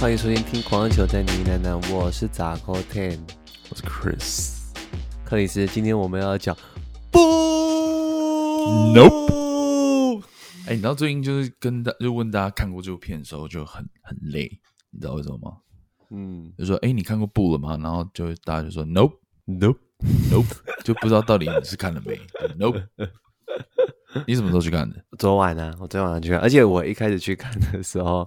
欢迎收听《听狂球在呢喃喃》，我是杂扣 Ten，我是 Chris，克里斯。今天我们要讲不，Nope。哎，你知道最近就是跟大就问大家看过这部片的时候就很很累，你知道为什么吗？嗯，就说哎，你看过不了吗？然后就大家就说 Nope，Nope，Nope，就不知道到底你是看了没？Nope。你什么时候去看的？昨晚呢、啊，我昨晚去看，而且我一开始去看的时候，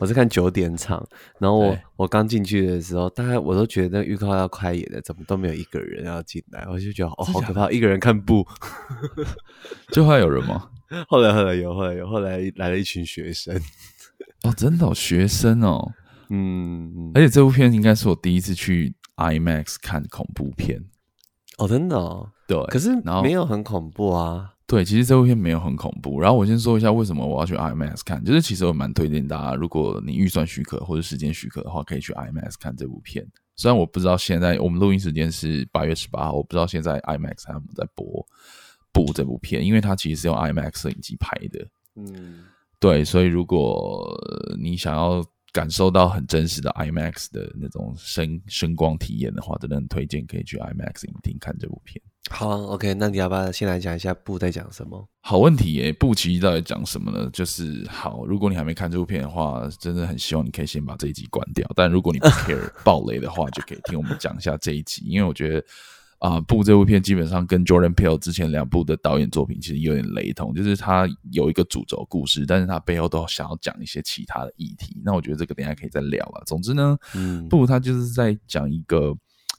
我是看九点场，然后我我刚进去的时候，大概我都觉得那个预告要开演了，怎么都没有一个人要进来，我就觉得哦，好可怕，一个人看不，就会有人吗？后来后来有，后来有，后来来了一群学生，哦，真的、哦，学生哦，嗯，而且这部片应该是我第一次去 IMAX 看恐怖片，哦，真的、哦，对，可是没有很恐怖啊。对，其实这部片没有很恐怖。然后我先说一下为什么我要去 IMAX 看，就是其实我蛮推荐大家，如果你预算许可或者时间许可的话，可以去 IMAX 看这部片。虽然我不知道现在我们录音时间是八月十八号，我不知道现在 IMAX 他们在播播这部片，因为它其实是用 IMAX 摄影机拍的。嗯，对，所以如果你想要感受到很真实的 IMAX 的那种声声光体验的话，真的很推荐可以去 IMAX 影厅看这部片。好，OK，那你要不要先来讲一下布在讲什么？好问题耶，布其实到底讲什么呢？就是好，如果你还没看这部片的话，真的很希望你可以先把这一集关掉。但如果你不 care 暴雷的话，就可以听我们讲一下这一集。因为我觉得啊、呃，布这部片基本上跟 Jordan Peele 之前两部的导演作品其实有点雷同，就是他有一个主轴故事，但是他背后都想要讲一些其他的议题。那我觉得这个等一下可以再聊了。总之呢，嗯，布他就是在讲一个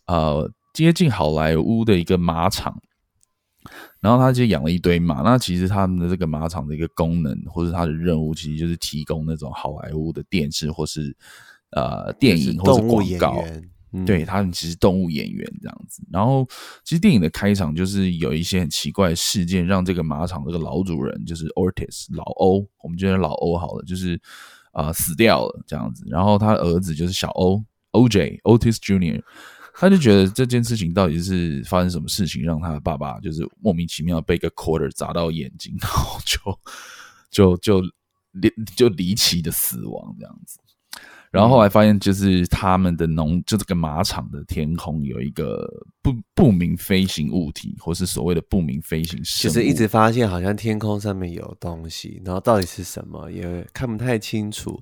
呃。接近好莱坞的一个马场，然后他就养了一堆马。那其实他们的这个马场的一个功能，或者他的任务，其实就是提供那种好莱坞的电视或是呃电影或是广告。对他们其实动物演员这样子。然后其实电影的开场就是有一些很奇怪的事件，让这个马场这个老主人就是 Ortis 老欧，我们觉得老欧好了，就是啊、死掉了这样子。然后他儿子就是小欧 OJ Otis Junior。他就觉得这件事情到底是发生什么事情，让他的爸爸就是莫名其妙被一个 quarter 砸到眼睛，然后就就就离就离奇的死亡这样子。然后后来发现，就是他们的农就这个马场的天空有一个不不明飞行物体，或是所谓的不明飞行生物，就是一直发现好像天空上面有东西，然后到底是什么也看不太清楚。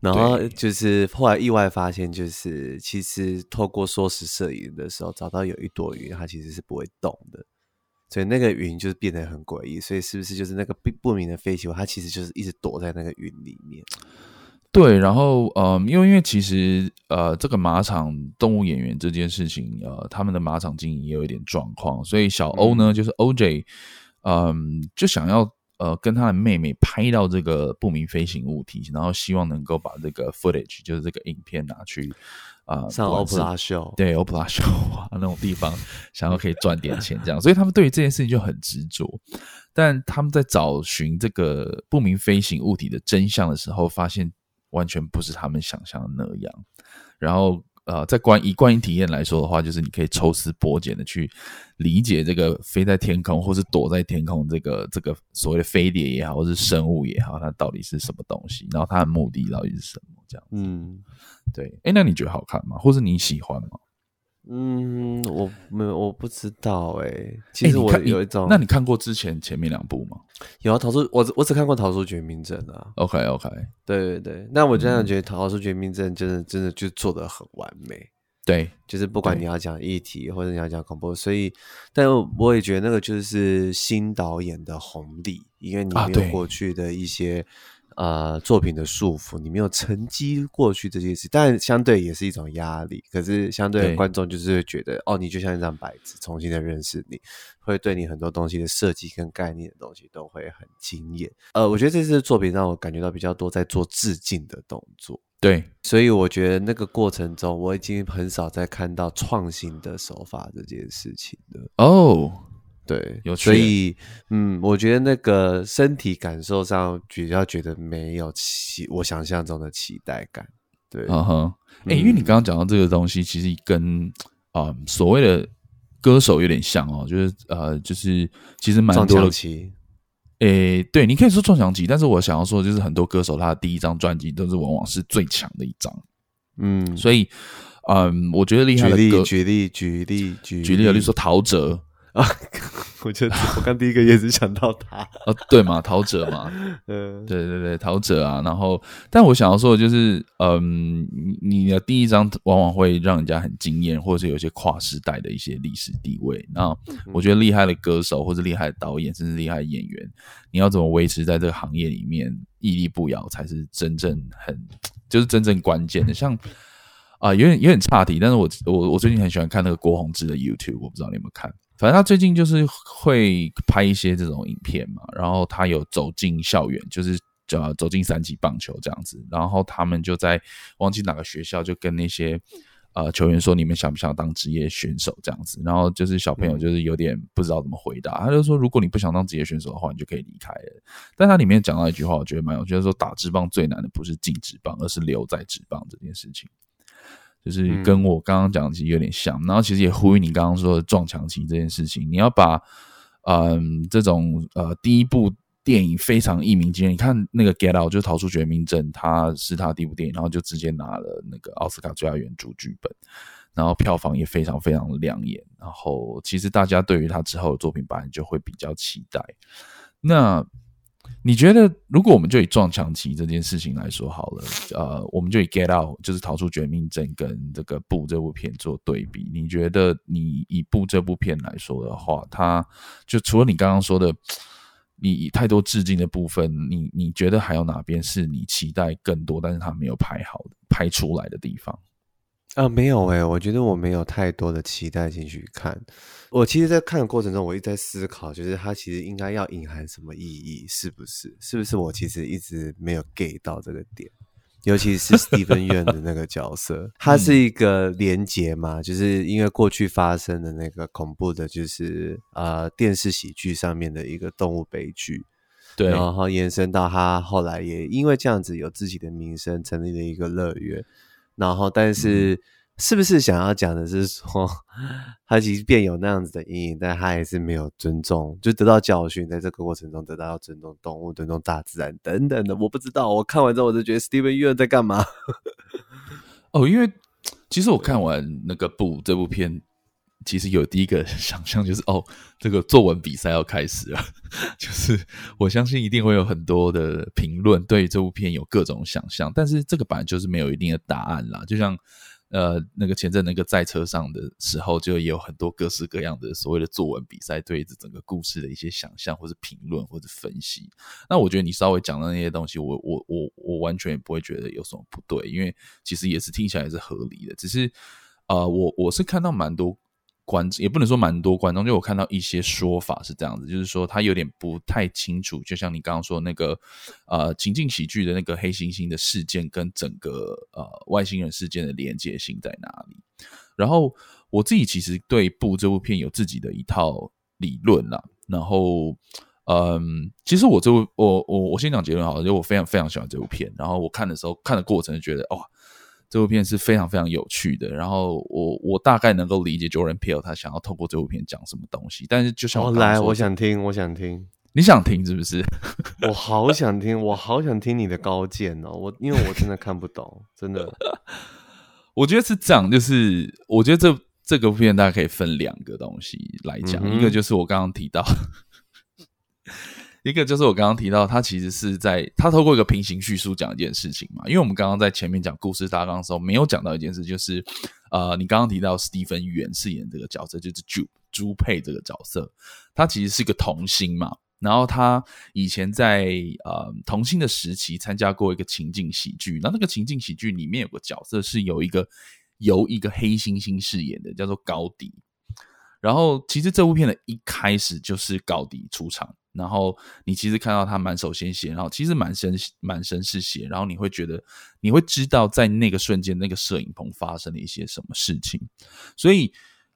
然后就是后来意外发现，就是其实透过缩时摄影的时候，找到有一朵云，它其实是不会动的，所以那个云就是变得很诡异。所以是不是就是那个不不明的飞行物，它其实就是一直躲在那个云里面？对，然后呃，因为因为其实呃，这个马场动物演员这件事情，呃，他们的马场经营也有一点状况，所以小欧呢，嗯、就是 OJ，嗯，就想要。呃，跟他的妹妹拍到这个不明飞行物体，然后希望能够把这个 footage，就是这个影片拿去啊、呃、上欧普拉秀，对欧普拉秀啊 那种地方，想要可以赚点钱这样，所以他们对于这件事情就很执着。但他们在找寻这个不明飞行物体的真相的时候，发现完全不是他们想象的那样，然后。呃，在观以观影体验来说的话，就是你可以抽丝剥茧的去理解这个飞在天空或是躲在天空这个这个所谓的飞碟也好，或是生物也好，它到底是什么东西？然后它的目的到底是什么？这样，嗯，对。哎，那你觉得好看吗？或是你喜欢吗？嗯，我没有，我不知道哎、欸。其实我有一种，那你看过之前前面两部吗？有啊，逃出我我只看过《逃出绝命镇》啊。OK OK，对对对。那我真的觉得《逃出绝命镇》真的真的就做的很完美。对，就是不管你要讲议题或者你要讲恐怖，所以，但我也觉得那个就是新导演的红利，因为你没有过去的一些。呃，作品的束缚，你没有沉积过去这件事，但相对也是一种压力。可是相对观众就是会觉得，哦，你就像一张白纸，重新的认识你，会对你很多东西的设计跟概念的东西都会很惊艳。呃，我觉得这次作品让我感觉到比较多在做致敬的动作。对，所以我觉得那个过程中，我已经很少再看到创新的手法这件事情了。哦。对，有趣，所以嗯，我觉得那个身体感受上比较觉得没有期我想象中的期待感。对，嗯哼，哎，因为你刚刚讲到这个东西，其实跟啊、呃、所谓的歌手有点像哦，就是呃，就是其实蛮多的。诶，对，你可以说撞墙期，但是我想要说，就是很多歌手他的第一张专辑都是往往是最强的一张，嗯，所以，嗯，我觉得厉害的歌，举例，举例，举例，举例，举例，例如说陶喆。啊，我觉得我刚第一个也是想到他啊，对嘛，陶喆嘛，嗯，对对对，陶喆啊。然后，但我想要说的就是，嗯，你的第一张往往会让人家很惊艳，或者是有些跨时代的一些历史地位。那我觉得厉害的歌手，或者厉害的导演，甚至厉害的演员，你要怎么维持在这个行业里面屹立不摇，才是真正很，就是真正关键的。像啊，有点有点岔题，但是我我我最近很喜欢看那个郭宏志的 YouTube，我不知道你有没有看。反正他最近就是会拍一些这种影片嘛，然后他有走进校园，就是呃走进三级棒球这样子，然后他们就在忘记哪个学校，就跟那些呃球员说，你们想不想当职业选手这样子，然后就是小朋友就是有点不知道怎么回答，他就说，如果你不想当职业选手的话，你就可以离开了。但他里面讲到一句话，我觉得蛮有趣，就是说打职棒最难的不是进职棒，而是留在职棒这件事情。就是跟我刚刚讲的其实有点像，然后其实也呼应你刚刚说的撞墙期这件事情。你要把嗯这种呃第一部电影非常一鸣惊人，你看那个《Get Out》就是逃出绝命镇，它是他第一部电影，然后就直接拿了那个奥斯卡最佳原著剧本，然后票房也非常非常的亮眼。然后其实大家对于他之后的作品本来就会比较期待。那你觉得，如果我们就以撞墙期这件事情来说好了，呃，我们就以《Get Out》就是逃出绝命镇跟这个《布》这部片做对比，你觉得你以《布》这部片来说的话，它就除了你刚刚说的，你以太多致敬的部分，你你觉得还有哪边是你期待更多，但是它没有拍好、拍出来的地方？啊，没有哎、欸，我觉得我没有太多的期待进去看。我其实，在看的过程中，我一直在思考，就是它其实应该要隐含什么意义，是不是？是不是我其实一直没有 get 到这个点？尤其是 Steven Yeun 的那个角色，他是一个连结嘛，就是因为过去发生的那个恐怖的，就是呃电视喜剧上面的一个动物悲剧，对，然后延伸到他后来也因为这样子有自己的名声，成立了一个乐园。然后，但是是不是想要讲的是说，他即便有那样子的阴影，但他还是没有尊重，就得到教训，在这个过程中得到要尊重动物、尊重大自然等等的。我不知道，我看完之后我就觉得 Steven Yeun 在干嘛？哦，因为其实我看完那个部这部片。其实有第一个 想象就是哦，这个作文比赛要开始了，就是我相信一定会有很多的评论对这部片有各种想象，但是这个版就是没有一定的答案啦。就像呃那个前阵那个在车上的时候，就也有很多各式各样的所谓的作文比赛对这整个故事的一些想象，或是评论，或者分析。那我觉得你稍微讲的那些东西，我我我我完全也不会觉得有什么不对，因为其实也是听起来也是合理的。只是呃，我我是看到蛮多。观也不能说蛮多观众，就我看到一些说法是这样子，就是说他有点不太清楚，就像你刚刚说那个呃情境喜剧的那个黑猩猩的事件跟整个呃外星人事件的连接性在哪里。然后我自己其实对布这部片有自己的一套理论啦。然后嗯，其实我这部我我我先讲结论好了，就我非常非常喜欢这部片。然后我看的时候看的过程就觉得哇。这部片是非常非常有趣的，然后我我大概能够理解 Jordan Peele 他想要透过这部片讲什么东西，但是就像我来，我想听，我想听，你想听是不是？我好想听，我好想听你的高见哦，我因为我真的看不懂，真的。我觉得是这样，就是我觉得这这个片大家可以分两个东西来讲，嗯、一个就是我刚刚提到。一个就是我刚刚提到，他其实是在他透过一个平行叙述讲一件事情嘛。因为我们刚刚在前面讲故事大纲的时候，没有讲到一件事，就是呃，你刚刚提到史蒂芬·元饰演这个角色，就是朱朱佩这个角色，他其实是一个童星嘛。然后他以前在呃童星的时期参加过一个情境喜剧，那那个情境喜剧里面有个角色是有一个由一个黑猩猩饰演的，叫做高迪。然后其实这部片的一开始就是高迪出场。然后你其实看到他满手鲜血，然后其实满身满身是血，然后你会觉得你会知道在那个瞬间那个摄影棚发生了一些什么事情，所以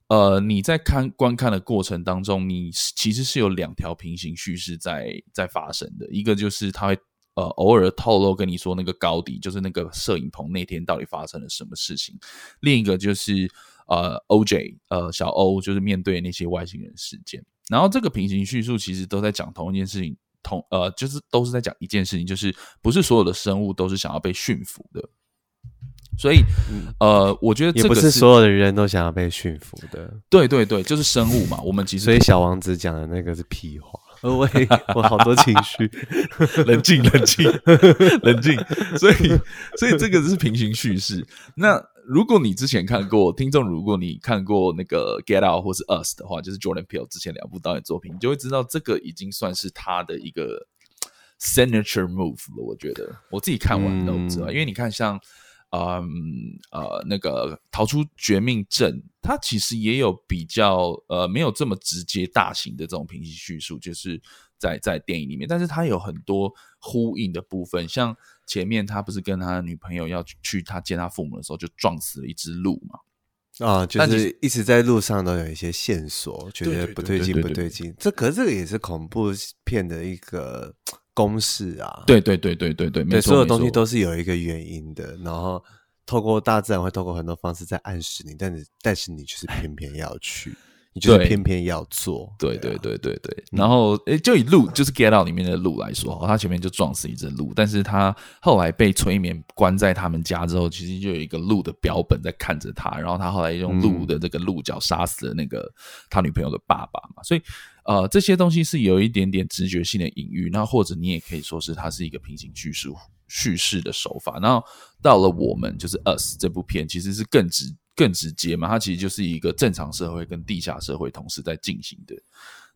呃你在看观看的过程当中，你其实是有两条平行叙事在在发生的，一个就是他会呃偶尔透露跟你说那个高迪就是那个摄影棚那天到底发生了什么事情，另一个就是呃 OJ 呃小欧就是面对那些外星人事件。然后这个平行叙述其实都在讲同一件事情，同呃，就是都是在讲一件事情，就是不是所有的生物都是想要被驯服的。所以，呃，我觉得这不是所有的人都想要被驯服的。对对对，就是生物嘛。我们其实，所以小王子讲的那个是屁话。我我好多情绪，冷静冷静冷静。所以，所以这个是平行叙事。那如果你之前看过，听众，如果你看过那个《Get Out》或是《Us》的话，就是 Jordan Peele 之前两部导演作品，你就会知道这个已经算是他的一个 signature move 了。我觉得我自己看完都知道，嗯、因为你看像。嗯呃，那个逃出绝命镇，它其实也有比较呃没有这么直接大型的这种平行叙述，就是在在电影里面，但是它有很多呼应的部分，像前面他不是跟他的女朋友要去他见他父母的时候，就撞死了一只鹿嘛？啊，就是一直在路上都有一些线索，觉得不对劲，不对劲。这可是这个也是恐怖片的一个。公式啊，对对对对对对，没错，所有东西都是有一个原因的，然后透过大自然会透过很多方式在暗示你，但是但是你就是偏偏要去。你就是偏偏要做，对对对对对。然后，诶，就以鹿，就是 Get Out 里面的鹿来说，他前面就撞死一只鹿，但是他后来被催眠关在他们家之后，其实就有一个鹿的标本在看着他，然后他后来用鹿的这个鹿角杀死了那个他女朋友的爸爸嘛。所以，呃，这些东西是有一点点直觉性的隐喻，那或者你也可以说是它是一个平行叙述叙事的手法。然后到了我们就是 Us 这部片，其实是更直。更直接嘛，它其实就是一个正常社会跟地下社会同时在进行的。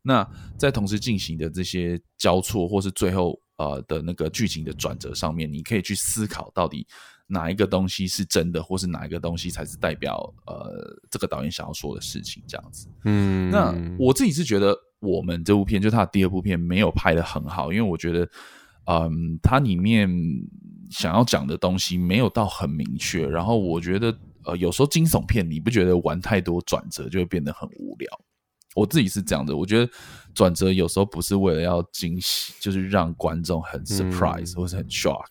那在同时进行的这些交错，或是最后呃的那个剧情的转折上面，你可以去思考到底哪一个东西是真的，或是哪一个东西才是代表呃这个导演想要说的事情这样子。嗯，那我自己是觉得我们这部片就他的第二部片没有拍的很好，因为我觉得嗯，它里面想要讲的东西没有到很明确，然后我觉得。呃，有时候惊悚片你不觉得玩太多转折就会变得很无聊？我自己是这样的，我觉得转折有时候不是为了要惊喜，就是让观众很 surprise、嗯、或是很 shock，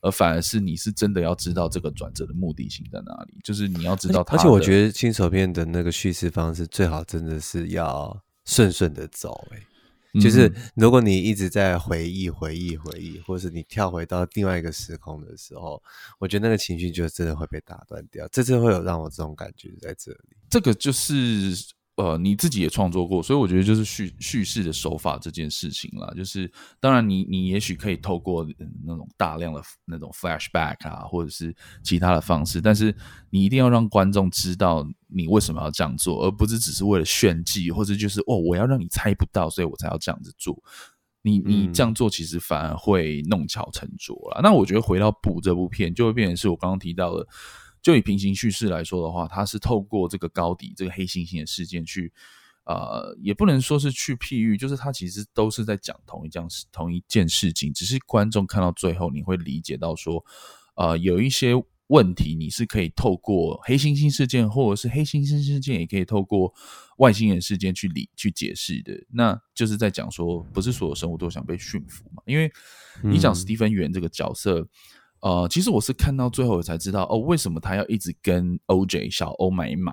而反而是你是真的要知道这个转折的目的性在哪里，就是你要知道它。而且我觉得惊悚片的那个叙事方式最好真的是要顺顺的走、欸，就是如果你一直在回忆、回忆、回忆，或是你跳回到另外一个时空的时候，我觉得那个情绪就真的会被打断掉。这次会有让我这种感觉在这里。这个就是。呃，你自己也创作过，所以我觉得就是叙叙事的手法这件事情啦，就是当然你你也许可以透过那种大量的那种 flashback 啊，或者是其他的方式，但是你一定要让观众知道你为什么要这样做，而不是只是为了炫技，或者就是哦，我要让你猜不到，所以我才要这样子做。你你这样做其实反而会弄巧成拙了。嗯、那我觉得回到补这部片，就会变成是我刚刚提到的。就以平行叙事来说的话，它是透过这个高迪这个黑猩猩的事件去，呃，也不能说是去譬喻，就是它其实都是在讲同一件事、同一件事情，只是观众看到最后，你会理解到说，呃，有一些问题你是可以透过黑猩猩事件，或者是黑猩猩事件，也可以透过外星人事件去理去解释的。那就是在讲说，不是所有生物都想被驯服嘛？因为你讲史蒂芬元这个角色。嗯呃，其实我是看到最后我才知道哦，为什么他要一直跟 OJ 小欧买马？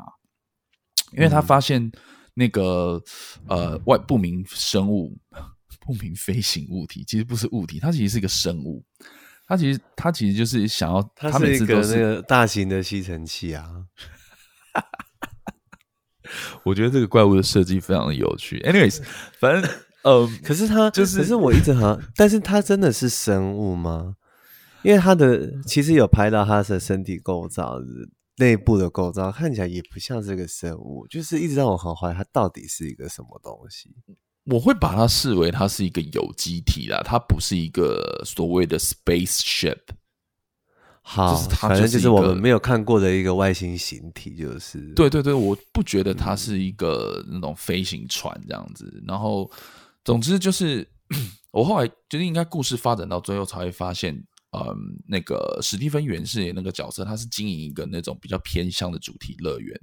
因为他发现那个呃外不明生物、不明飞行物体，其实不是物体，它其实是一个生物。它其实它其实就是想要，它是一个那个大型的吸尘器啊。我觉得这个怪物的设计非常的有趣。Anyways，反正呃，可是它就是，可是我一直很，但是它真的是生物吗？因为他的其实有拍到他的身体构造，内部的构造看起来也不像是个生物，就是一直让我很怀疑它到底是一个什么东西。我会把它视为它是一个有机体啦，它不是一个所谓的 spaceship。好，就是它反正就是我们没有看过的一个外星形体，就是对对对，我不觉得它是一个那种飞行船这样子。然后，总之就是 我后来觉得应该故事发展到最后才会发现。嗯，那个史蒂芬元饰演那个角色，他是经营一个那种比较偏乡的主题乐园，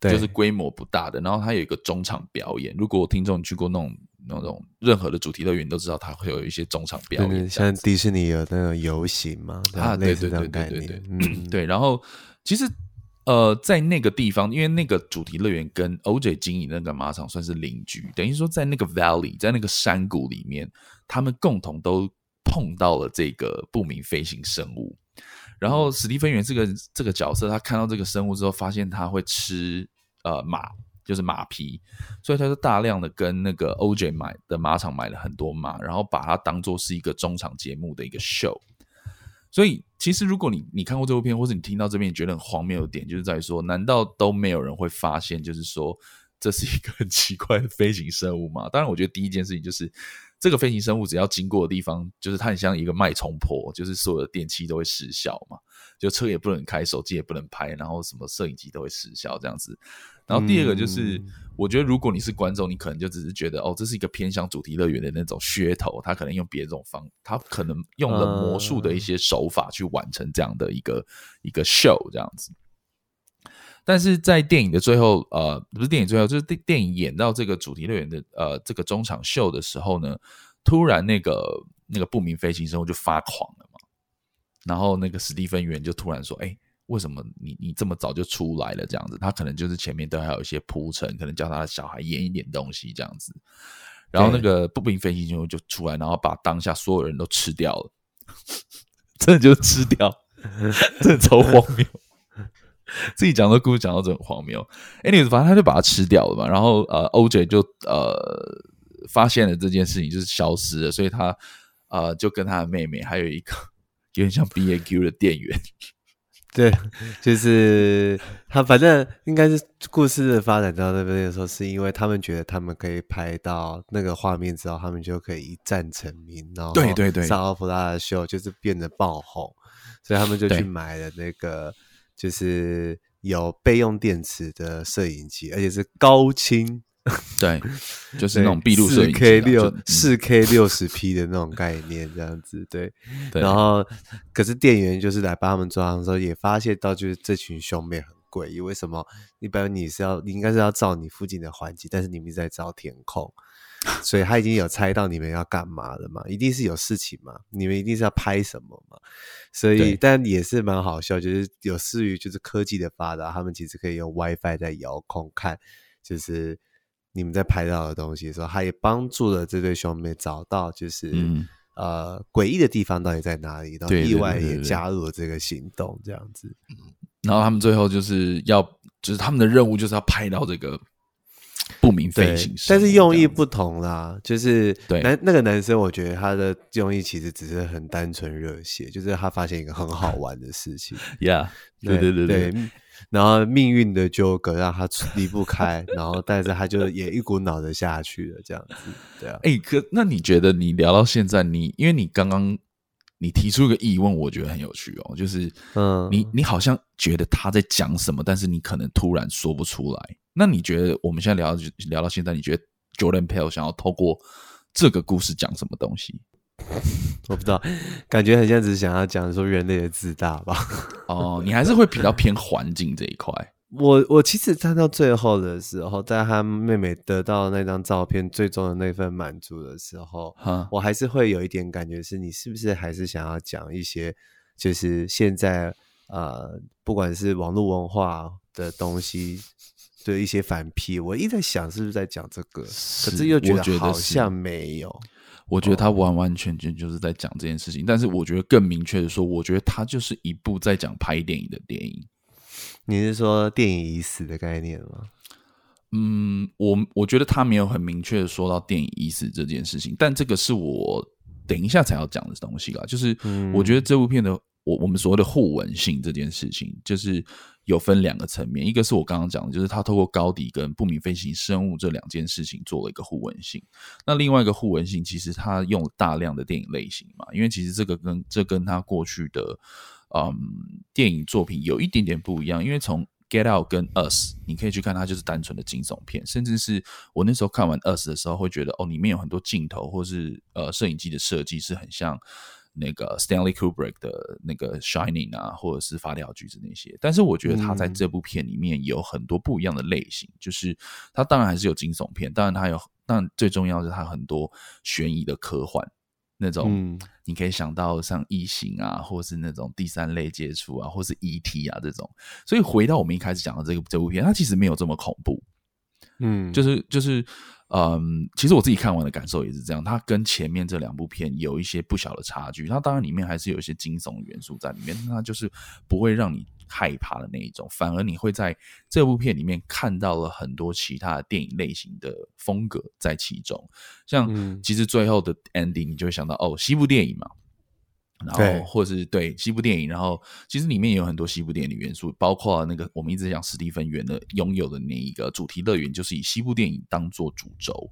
对，就是规模不大的。然后它有一个中场表演。如果听众去过那种那种任何的主题乐园，都知道它会有一些中场表演。像迪士尼有那种游行嘛？啊，对对对对对对，嗯，对。然后其实呃，在那个地方，因为那个主题乐园跟 OJ 经营那个马场算是邻居，等于说在那个 Valley，在那个山谷里面。他们共同都碰到了这个不明飞行生物。然后史蒂芬元这个这个角色，他看到这个生物之后，发现他会吃呃马，就是马皮，所以他就大量的跟那个 OJ 买的马场买了很多马，然后把它当做是一个中场节目的一个 show。所以其实如果你你看过这部片，或者你听到这边觉得很荒谬的点，就是在于说，难道都没有人会发现，就是说这是一个很奇怪的飞行生物吗？当然，我觉得第一件事情就是。这个飞行生物只要经过的地方，就是它很像一个脉冲波，就是所有的电器都会失效嘛，就车也不能开，手机也不能拍，然后什么摄影机都会失效这样子。然后第二个就是，嗯、我觉得如果你是观众，你可能就只是觉得哦，这是一个偏向主题乐园的那种噱头，他可能用别的这种方，他可能用了魔术的一些手法去完成这样的一个、嗯、一个 show 这样子。但是在电影的最后，呃，不是电影最后，就是电电影演到这个主题乐园的呃这个中场秀的时候呢，突然那个那个不明飞行生物就发狂了嘛，然后那个史蒂芬元就突然说：“哎，为什么你你这么早就出来了？这样子，他可能就是前面都还有一些铺陈，可能叫他的小孩演一点东西这样子。然后那个不明飞行生物就出来，然后把当下所有人都吃掉了，真的就吃掉，真的超荒谬。” 自己讲的故事讲到这很荒谬，anyways，反正他就把它吃掉了嘛。然后呃，OJ 就呃发现了这件事情，就是消失了，所以他呃就跟他的妹妹还有一个 有点像 B A Q 的店员，对，就是他反正应该是故事的发展到那边的时候，是因为他们觉得他们可以拍到那个画面之后，他们就可以一战成名，然后对对对，萨尔弗拉的秀就是变得爆红，所以他们就去买了那个。就是有备用电池的摄影机，而且是高清，对，就是那种闭路摄影机，四 K 六四 K 六十 P 的那种概念，这样子，对。对然后，可是店员就是来帮他们装的时候，也发现到就是这群兄妹很诡异，为什么？一般你是要，你应该是要照你附近的环境，但是你们在照天空。所以他已经有猜到你们要干嘛了嘛？一定是有事情嘛？你们一定是要拍什么嘛？所以，但也是蛮好笑，就是有赐予就是科技的发达，他们其实可以用 WiFi 在遥控看，就是你们在拍到的东西的时候，他也帮助了这对兄妹找到就是、嗯、呃诡异的地方到底在哪里，然后意外也加入了这个行动，这样子。然后他们最后就是要，就是他们的任务就是要拍到这个。不明飞行，但是用意不同啦。就是男那个男生，我觉得他的用意其实只是很单纯热血，就是他发现一个很好玩的事情。Yeah，对对对对，对。然后命运的纠葛让他离不开，然后但是他就也一股脑的下去了，这样子。对啊。哎、欸，可那你觉得你聊到现在，你因为你刚刚你提出一个疑问，我觉得很有趣哦，就是嗯，你你好像觉得他在讲什么，但是你可能突然说不出来。那你觉得我们现在聊到聊到现在，你觉得 Jordan Peele 想要透过这个故事讲什么东西？我不知道，感觉很像只是想要讲说人类的自大吧。哦，你还是会比较偏环境这一块。我我其实看到最后的时候，在他妹妹得到那张照片最终的那份满足的时候，哈我还是会有一点感觉，是你是不是还是想要讲一些，就是现在呃，不管是网络文化的东西。的一些反批，我一直在想是不是在讲这个，是可是又觉得好像没有。我觉得他完完全全就是在讲这件事情，哦、但是我觉得更明确的说，我觉得他就是一部在讲拍电影的电影。你是说电影已死的概念吗？嗯，我我觉得他没有很明确的说到电影已死这件事情，但这个是我等一下才要讲的东西啦。就是我觉得这部片的。我我们所谓的互文性这件事情，就是有分两个层面，一个是我刚刚讲的，就是他透过高迪跟不明飞行生物这两件事情做了一个互文性。那另外一个互文性，其实他用了大量的电影类型嘛，因为其实这个跟这跟他过去的嗯电影作品有一点点不一样。因为从 Get Out 跟 Us，你可以去看它就是单纯的惊悚片，甚至是我那时候看完 Us 的时候，会觉得哦，里面有很多镜头或是呃摄影机的设计是很像。那个 Stanley Kubrick 的那个 Shining 啊，或者是发条橘子那些，但是我觉得他在这部片里面有很多不一样的类型，嗯、就是他当然还是有惊悚片，当然他有，但最重要的是他很多悬疑的科幻那种，你可以想到像异形啊，或是那种第三类接触啊，或是 ET 啊这种。所以回到我们一开始讲的这个这部片，它其实没有这么恐怖，嗯，就是就是嗯，其实我自己看完的感受也是这样，它跟前面这两部片有一些不小的差距。它当然里面还是有一些惊悚元素在里面，它就是不会让你害怕的那一种，反而你会在这部片里面看到了很多其他的电影类型的风格在其中。像其实最后的 ending，你就会想到哦，西部电影嘛。然后，或者是对西部电影，然后其实里面也有很多西部电影的元素，包括那个我们一直讲史蒂芬园的拥有的那一个主题乐园，就是以西部电影当做主轴。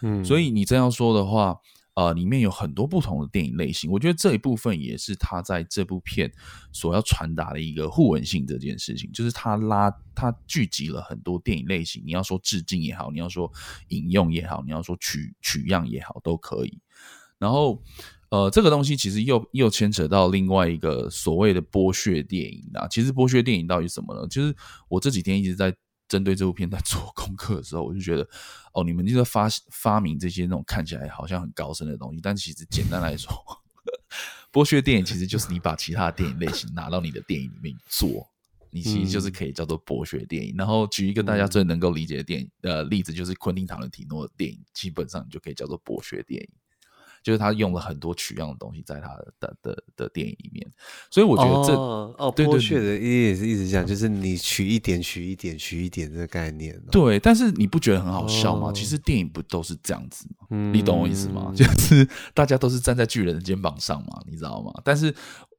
嗯，所以你这样说的话，呃，里面有很多不同的电影类型，我觉得这一部分也是他在这部片所要传达的一个互文性这件事情，就是他拉他聚集了很多电影类型，你要说致敬也好，你要说引用也好，你要说取取样也好，都可以。然后。呃，这个东西其实又又牵扯到另外一个所谓的剥削电影啊。其实剥削电影到底什么呢？就是我这几天一直在针对这部片在做功课的时候，我就觉得，哦，你们就在发发明这些那种看起来好像很高深的东西，但其实简单来说，剥削电影其实就是你把其他的电影类型拿到你的电影里面做，你其实就是可以叫做剥削电影。然后举一个大家最能够理解的电影呃例子，就是昆汀塔伦提诺的电影，基本上你就可以叫做剥削电影。就是他用了很多取样的东西在他的的的，的电影里面，所以我觉得这哦，哦剥削的也也是一直讲，就是你取一点取一点取一点这个概念。对，但是你不觉得很好笑吗？哦、其实电影不都是这样子吗？嗯、你懂我意思吗？就是大家都是站在巨人的肩膀上嘛，你知道吗？但是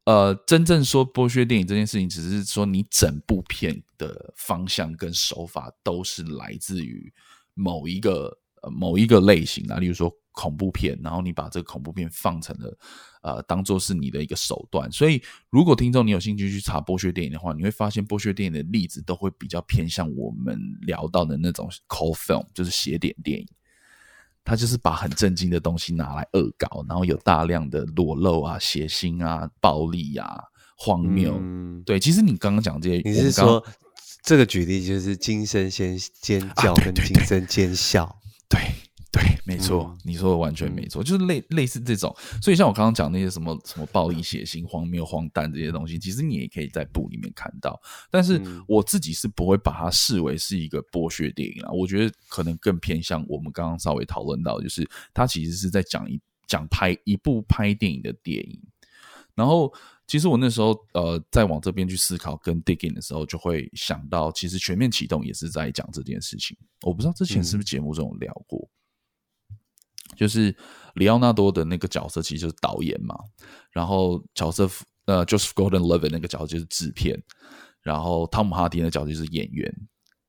呃，真正说剥削电影这件事情，只是说你整部片的方向跟手法都是来自于某一个呃某一个类型啊，例如说。恐怖片，然后你把这个恐怖片放成了，呃，当做是你的一个手段。所以，如果听众你有兴趣去查剥削电影的话，你会发现剥削电影的例子都会比较偏向我们聊到的那种 cold film，就是邪典电影。它就是把很震惊的东西拿来恶搞，然后有大量的裸露啊、血腥啊、暴力啊、荒谬。嗯、对，其实你刚刚讲这些，你是说这个举例就是惊声先尖叫跟惊声尖笑？啊、对。没错，嗯、你说的完全没错，就是类类似这种。所以像我刚刚讲那些什么什么暴力、血腥、荒谬、荒诞这些东西，其实你也可以在部里面看到。但是我自己是不会把它视为是一个剥削电影啊。我觉得可能更偏向我们刚刚稍微讨论到，就是它其实是在讲一讲拍一部拍电影的电影。然后，其实我那时候呃在往这边去思考跟 dig in 的时候，就会想到，其实全面启动也是在讲这件事情。我不知道之前是不是节目中有聊过。嗯就是里奥纳多的那个角色，其实就是导演嘛。然后角色呃，Joseph Gordon-Levitt 那个角色就是制片。然后汤姆哈迪的角色就是演员。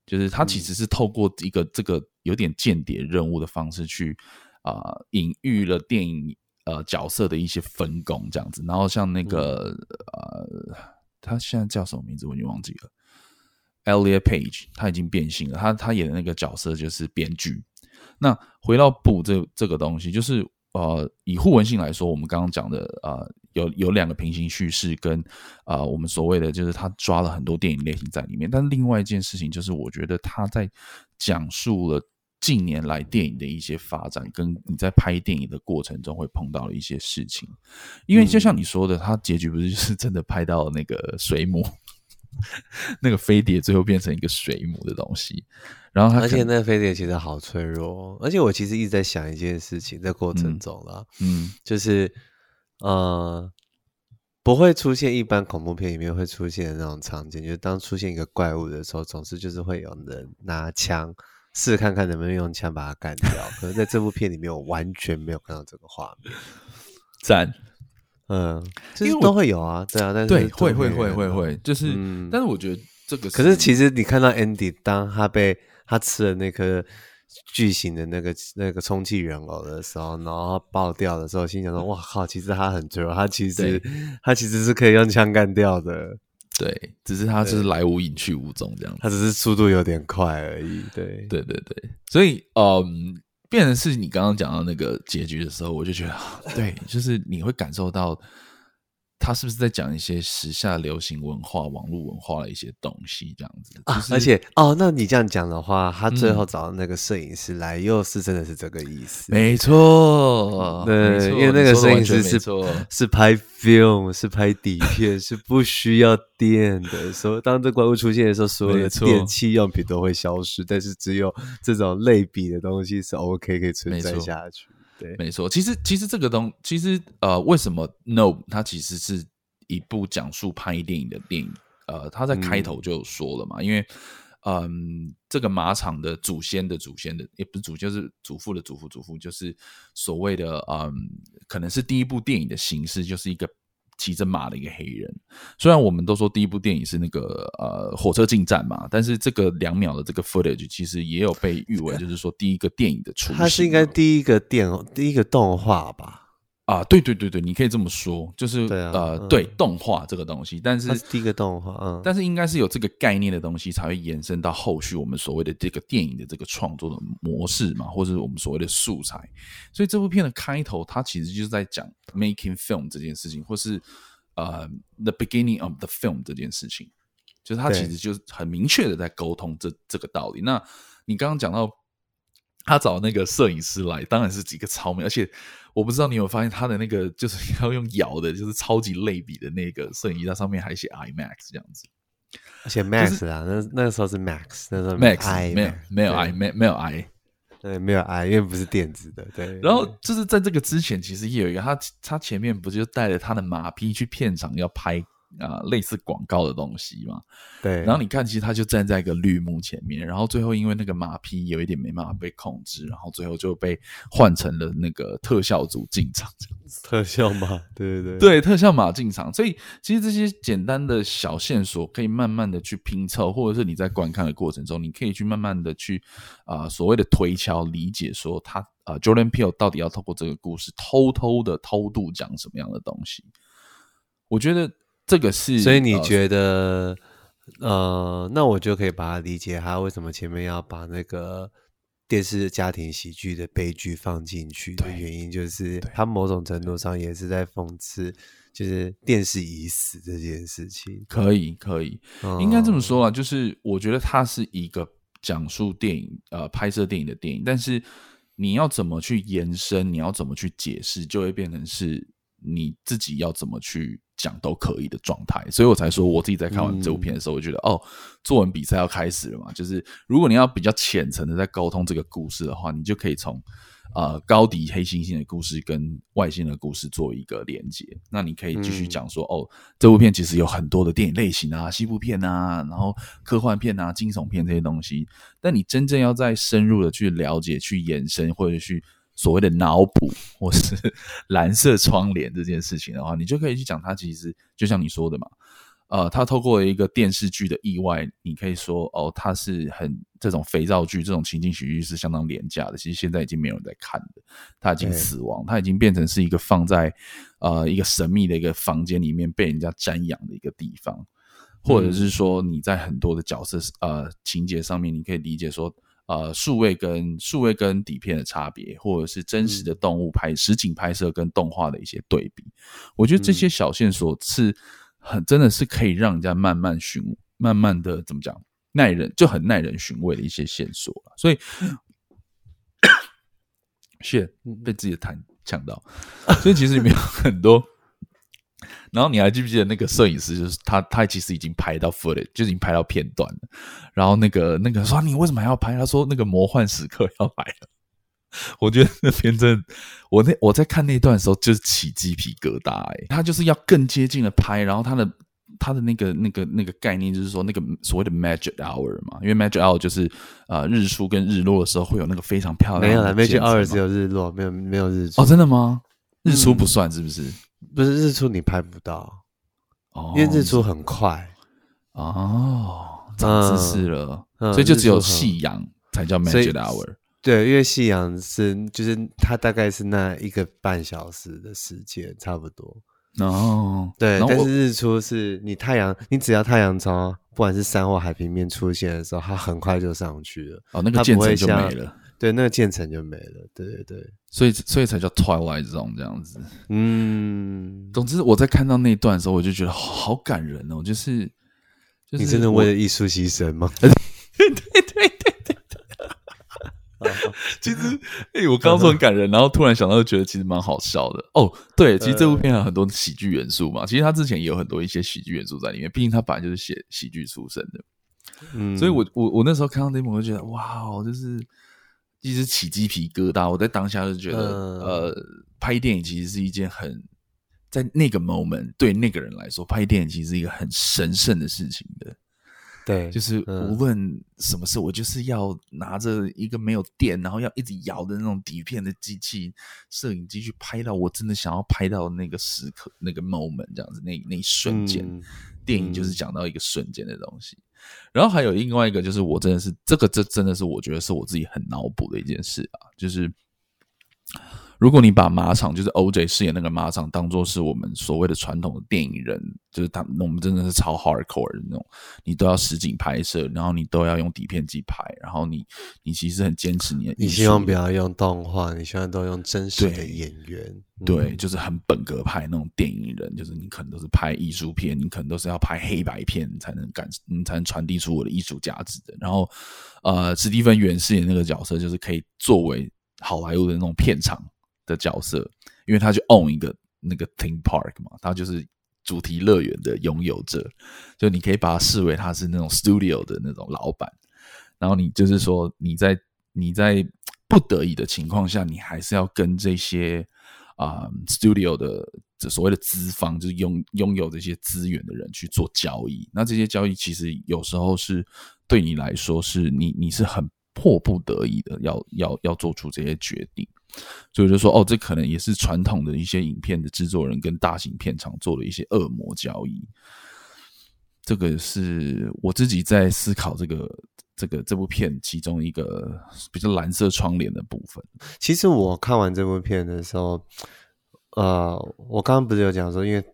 就是他其实是透过一个这个有点间谍任务的方式去啊、呃，隐喻了电影呃角色的一些分工这样子。然后像那个、嗯、呃，他现在叫什么名字我已经忘记了。Elliot Page，他已经变性了。他他演的那个角色就是编剧。那回到补这这个东西，就是呃，以互文性来说，我们刚刚讲的呃，有有两个平行叙事跟啊、呃，我们所谓的就是他抓了很多电影类型在里面。但另外一件事情就是，我觉得他在讲述了近年来电影的一些发展，跟你在拍电影的过程中会碰到的一些事情。因为就像你说的，他结局不是就是真的拍到了那个水母，那个飞碟最后变成一个水母的东西。然后，而且那个飞碟其实好脆弱。而且我其实一直在想一件事情，在过程中啦，嗯，嗯就是呃，不会出现一般恐怖片里面会出现的那种场景，就是当出现一个怪物的时候，总是就是会有人拿枪试看看能不能用枪把它干掉。可是在这部片里面，我完全没有看到这个画面。赞，嗯，就是都会有啊，对啊，但是对，会会会会会，就是，嗯、但是我觉得这个是，可是其实你看到 Andy 当他被他吃了那颗巨型的那个那个充气人偶的时候，然后爆掉的时候，心想说：“哇靠！其实他很脆弱，他其实他其实是可以用枪干掉的。对，只是他就是来无影去无踪这样，他只是速度有点快而已。对，对对对，所以嗯，变成是你刚刚讲到那个结局的时候，我就觉得，对，就是你会感受到他是不是在讲一些时下流行文化、网络文化的一些东西？这样子啊，而且哦，那你这样讲的话，他最后找的那个摄影师来，又是真的是这个意思？没错，对，因为那个摄影师是是拍 film，是拍底片，是不需要电的。所以当这怪物出现的时候，所有的电器用品都会消失，但是只有这种类比的东西是 OK 可以存在下去。对，没错。其实，其实这个东，其实呃，为什么《Nope》它其实是一部讲述拍电影的电影？呃，他在开头就说了嘛，嗯、因为嗯，这个马场的祖先的祖先的，也不是祖，就是祖父的祖父祖父，就是所谓的嗯，可能是第一部电影的形式，就是一个。骑着马的一个黑人，虽然我们都说第一部电影是那个呃火车进站嘛，但是这个两秒的这个 footage 其实也有被誉为就是说第一个电影的出现，它是应该第一个电第一个动画吧。啊，对对对对，你可以这么说，就是呃，嗯、对动画这个东西，但是，是第一个动画，嗯，但是应该是有这个概念的东西，才会延伸到后续我们所谓的这个电影的这个创作的模式嘛，或者是我们所谓的素材。所以这部片的开头，它其实就是在讲 making film 这件事情，或是呃 the beginning of the film 这件事情，就是它其实就是很明确的在沟通这这个道理。那你刚刚讲到。他找那个摄影师来，当然是几个超美，而且我不知道你有发现他的那个就是 要用摇的，就是超级类比的那个摄影机，它上面还写 IMAX 这样子，而且 Max 啊，就是、那那个时候是 Max，那时候 Max 没有没有 I 没没有 I，对，没有 I，因为不是电子的，对。然后就是在这个之前，其实也有一个他他前面不就带着他的马匹去片场要拍。啊，类似广告的东西嘛，对。然后你看，其实他就站在一个绿幕前面，然后最后因为那个马匹有一点没办法被控制，然后最后就被换成了那个特效组进场这样子。特效马，对对对，对，特效马进场。所以其实这些简单的小线索可以慢慢的去拼凑，或者是你在观看的过程中，你可以去慢慢的去啊、呃、所谓的推敲理解，说他啊、呃、Jordan Peele 到底要透过这个故事偷偷的偷渡讲什么样的东西？我觉得。这个是，所以你觉得，呃，呃，那我就可以把它理解，他为什么前面要把那个电视家庭喜剧的悲剧放进去的原因，就是他某种程度上也是在讽刺，就是电视已死这件事情。可以，可以，嗯，应该这么说啊，就是我觉得它是一个讲述电影，呃，拍摄电影的电影，但是你要怎么去延伸，你要怎么去解释，就会变成是你自己要怎么去。讲都可以的状态，所以我才说我自己在看完这部片的时候，我觉得、嗯、哦，作文比赛要开始了嘛。就是如果你要比较浅层的在沟通这个故事的话，你就可以从呃高迪黑猩猩的故事跟外星的故事做一个连接。那你可以继续讲说、嗯、哦，这部片其实有很多的电影类型啊，西部片啊，然后科幻片啊，惊悚片这些东西。但你真正要再深入的去了解、去延伸或者去。所谓的脑补 或是 蓝色窗帘这件事情的话，你就可以去讲它。其实就像你说的嘛，呃，它透过一个电视剧的意外，你可以说哦，它是很这种肥皂剧、这种情景喜剧是相当廉价的。其实现在已经没有人在看的，它已经死亡，它已经变成是一个放在呃一个神秘的一个房间里面被人家瞻仰的一个地方，或者是说你在很多的角色呃情节上面，你可以理解说。呃，数位跟数位跟底片的差别，或者是真实的动物拍、嗯、实景拍摄跟动画的一些对比，我觉得这些小线索是很真的是可以让人家慢慢寻、慢慢的怎么讲耐人就很耐人寻味的一些线索。所以，是被自己的痰呛到，所以其实里面有很多。然后你还记不记得那个摄影师？就是他，他其实已经拍到 footage，就已经拍到片段了。然后那个那个说你为什么还要拍？他说那个魔幻时刻要来了。我觉得那片真的，我那我在看那段的时候就是起鸡皮疙瘩哎。他就是要更接近的拍，然后他的他的那个那个那个概念就是说那个所谓的 magic hour 嘛，因为 magic hour 就是呃日出跟日落的时候会有那个非常漂亮的。没有了，magic hour 只有日落，没有没有日出。哦，真的吗？日出不算是不是？嗯不是日出你拍不到，哦，因为日出很快，哦，长知识了，嗯、所以就只有夕阳才叫 magic hour。对，因为夕阳是就是它大概是那一个半小时的时间，差不多。哦，对，但是日出是你太阳，你只要太阳从不管是山或海平面出现的时候，它很快就上去了。哦，那个渐层就没了。对，那个渐层就没了。对对对，所以所以才叫 Twilight Zone 这样子。嗯，总之我在看到那一段的时候，我就觉得好感人哦，就是，就是你真的为了艺术牺牲吗？对对对对对。其实，哎、欸，我刚刚说很感人，然后突然想到，觉得其实蛮好笑的。哦，对，其实这部片还有很多喜剧元素嘛。其实他之前也有很多一些喜剧元素在里面，毕竟他本来就是写喜剧出身的。嗯，所以我我我那时候看到那幕，我就觉得哇哦，就是一直起鸡皮疙瘩。我在当下就觉得，嗯、呃，拍电影其实是一件很在那个 moment 对那个人来说，拍电影其实是一个很神圣的事情的。对，就是无论什么事，我就是要拿着一个没有电，然后要一直摇的那种底片的机器摄影机去拍到我真的想要拍到那个时刻、那个 moment 这样子，那那一瞬间，嗯、电影就是讲到一个瞬间的东西。然后还有另外一个，就是我真的是这个，这真的是我觉得是我自己很脑补的一件事啊，就是。如果你把马场就是 OJ 饰演那个马场当做是我们所谓的传统的电影人，就是他们，我们真的是超 hardcore 的那种，你都要实景拍摄，然后你都要用底片机拍，然后你你其实很坚持你的，你希望不要用动画，你希望都用真实的演员，对，对，就是很本格派那种电影人，就是你可能都是拍艺术片，你可能都是要拍黑白片才能感，你才能传递出我的艺术价值的。然后，呃，史蒂芬·元饰演那个角色，就是可以作为好莱坞的那种片场。的角色，因为他就 own 一个那个 theme park 嘛，他就是主题乐园的拥有者，就你可以把他视为他是那种 studio 的那种老板，然后你就是说你在你在不得已的情况下，你还是要跟这些啊、studio 的这所谓的资方，就是拥拥有这些资源的人去做交易，那这些交易其实有时候是对你来说是你你是很迫不得已的要要要做出这些决定。所以就说，哦，这可能也是传统的一些影片的制作人跟大型片场做了一些恶魔交易。这个是我自己在思考这个这个这部片其中一个比较蓝色窗帘的部分。其实我看完这部片的时候，呃，我刚刚不是有讲说，因为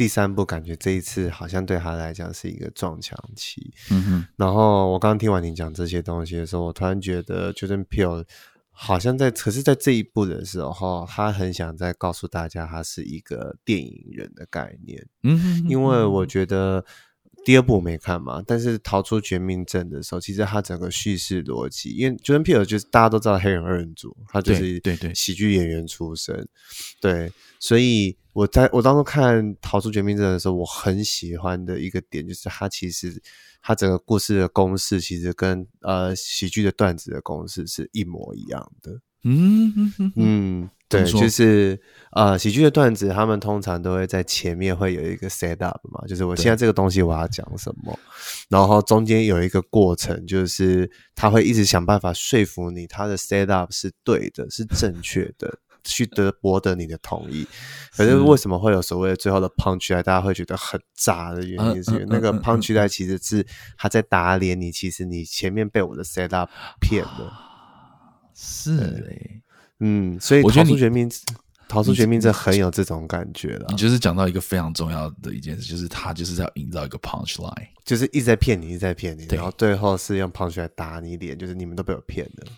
第三部感觉这一次好像对他来讲是一个撞墙期。嗯哼。然后我刚刚听完你讲这些东西的时候，我突然觉得 Jordan Peele。好像在，可是，在这一部的时候，他很想再告诉大家，他是一个电影人的概念。嗯哼哼，因为我觉得第二部我没看嘛，但是逃出绝命镇的时候，其实他整个叙事逻辑，因为 Jordan Peele 就是大家都知道黑人二人组，他就是对对喜剧演员出身，对，对，对，所以我在我当初看逃出绝命镇的时候，我很喜欢的一个点就是它其实。它整个故事的公式其实跟呃喜剧的段子的公式是一模一样的。嗯嗯嗯，对，就是呃喜剧的段子，他们通常都会在前面会有一个 set up 嘛，就是我现在这个东西我要讲什么，然后中间有一个过程，就是他会一直想办法说服你，他的 set up 是对的，是正确的。去得博得你的同意，可是为什么会有所谓的最后的 punch line，大家会觉得很炸的原因，是因为那个 punch line 其实是他在打脸你，其实你前面被我的 set up 骗了，是嘞，嗯，所以逃出绝命，逃出绝命这很有这种感觉了。你就是讲到一个非常重要的一件事，就是他就是要营造一个 punch line，就是一直在骗你，一直在骗你，然后最后是用 punch line 打你脸，就是你们都被我骗了。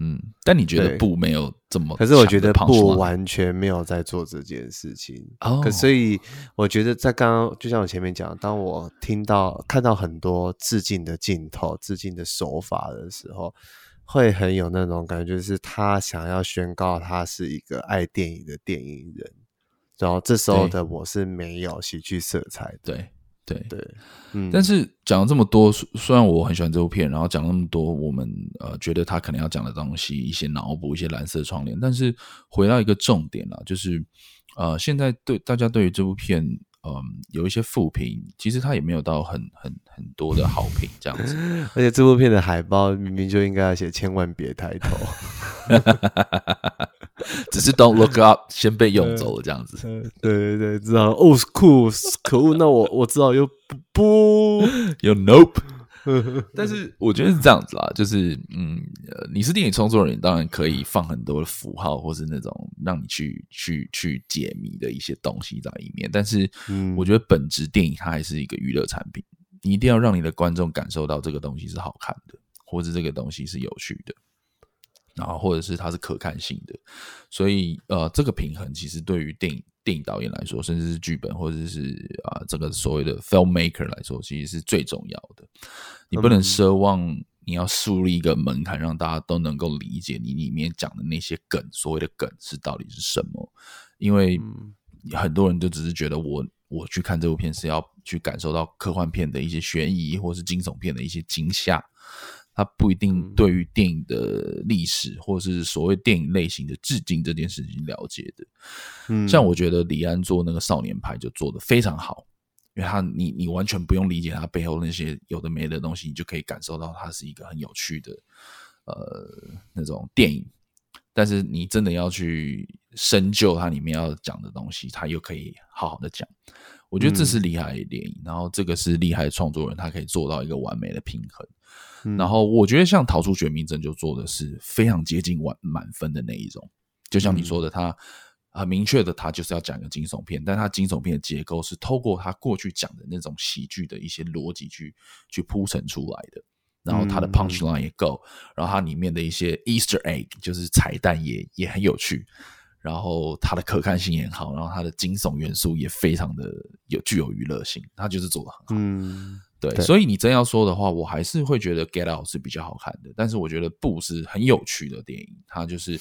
嗯，但你觉得不没有这么？可是我觉得不完全没有在做这件事情。哦，可所以我觉得在刚刚，就像我前面讲，当我听到看到很多致敬的镜头、致敬的手法的时候，会很有那种感觉，就是他想要宣告他是一个爱电影的电影人。然后这时候的我是没有喜剧色彩的。对。对对。对，嗯，但是讲了这么多，虽然我很喜欢这部片，然后讲了那么多，我们呃觉得他可能要讲的东西，一些脑补，一些蓝色窗帘，但是回到一个重点了，就是呃，现在对大家对于这部片，嗯、呃，有一些负评，其实他也没有到很很很多的好评这样子，而且这部片的海报明明就应该要写“千万别抬头”。只是 Don't look up，先被用走了这样子。对对对，知道哦，酷，可恶！那我我知道又不不 有 Nope。但是我觉得是这样子啦，就是嗯，你是电影创作人，当然可以放很多的符号，或是那种让你去去去解谜的一些东西在里面。但是，我觉得本质电影它还是一个娱乐产品，你一定要让你的观众感受到这个东西是好看的，或者这个东西是有趣的。然后或者是它是可看性的，所以呃，这个平衡其实对于电影电影导演来说，甚至是剧本或者是啊、呃、这个所谓的 filmmaker 来说，其实是最重要的。你不能奢望你要树立一个门槛，让大家都能够理解你里面讲的那些梗，所谓的梗是到底是什么？因为很多人就只是觉得我我去看这部片是要去感受到科幻片的一些悬疑，或是惊悚片的一些惊吓。他不一定对于电影的历史，或是所谓电影类型的致敬这件事情了解的。嗯，像我觉得李安做那个少年派就做得非常好，因为他你你完全不用理解他背后那些有的没的东西，你就可以感受到它是一个很有趣的呃那种电影。但是你真的要去深究它里面要讲的东西，他又可以好好的讲。我觉得这是厉害的电影，然后这个是厉害的创作人，他可以做到一个完美的平衡。然后我觉得像《逃出绝命镇》就做的是非常接近完满分的那一种，就像你说的，他很明确的，他就是要讲一个惊悚片，但他惊悚片的结构是透过他过去讲的那种喜剧的一些逻辑去去铺陈出来的，然后他的 punch line 也够，然后它里面的一些 Easter egg 就是彩蛋也也很有趣，然后它的可看性也好，然后它的惊悚元素也非常的有具有娱乐性，它就是做得很好。嗯对，对，所以你真要说的话，我还是会觉得《Get Out》是比较好看的。但是我觉得《不》是很有趣的电影，它就是，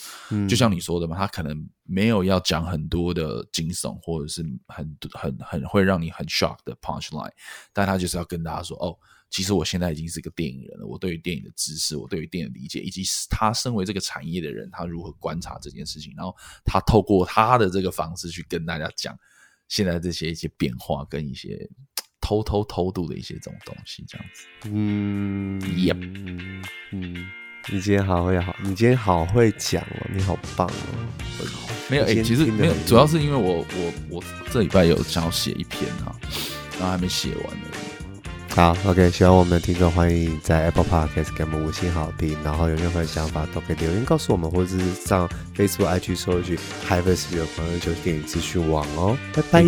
就像你说的嘛，它可能没有要讲很多的惊悚，或者是很很很会让你很 shock 的 punch line，但它就是要跟大家说，哦，其实我现在已经是个电影人了，我对于电影的知识，我对于电影的理解，以及他身为这个产业的人，他如何观察这件事情，然后他透过他的这个方式去跟大家讲现在这些一些变化跟一些。偷偷偷渡的一些这种东西，这样子。嗯，Yep，嗯嗯，你今天好会好，你今天好会讲哦，你好棒哦。没有，哎、欸，其实没有，主要是因为我我我这礼拜有想要写一篇哈，然后还没写完呢。好，OK，喜欢我们的听众，欢迎在 Apple Podcast 给我们五星好评，然后有任何想法都可以留言告诉我们，或者是上 Facebook、IG 搜一句 Hyper 十九朋友就是电影资讯网哦。拜拜。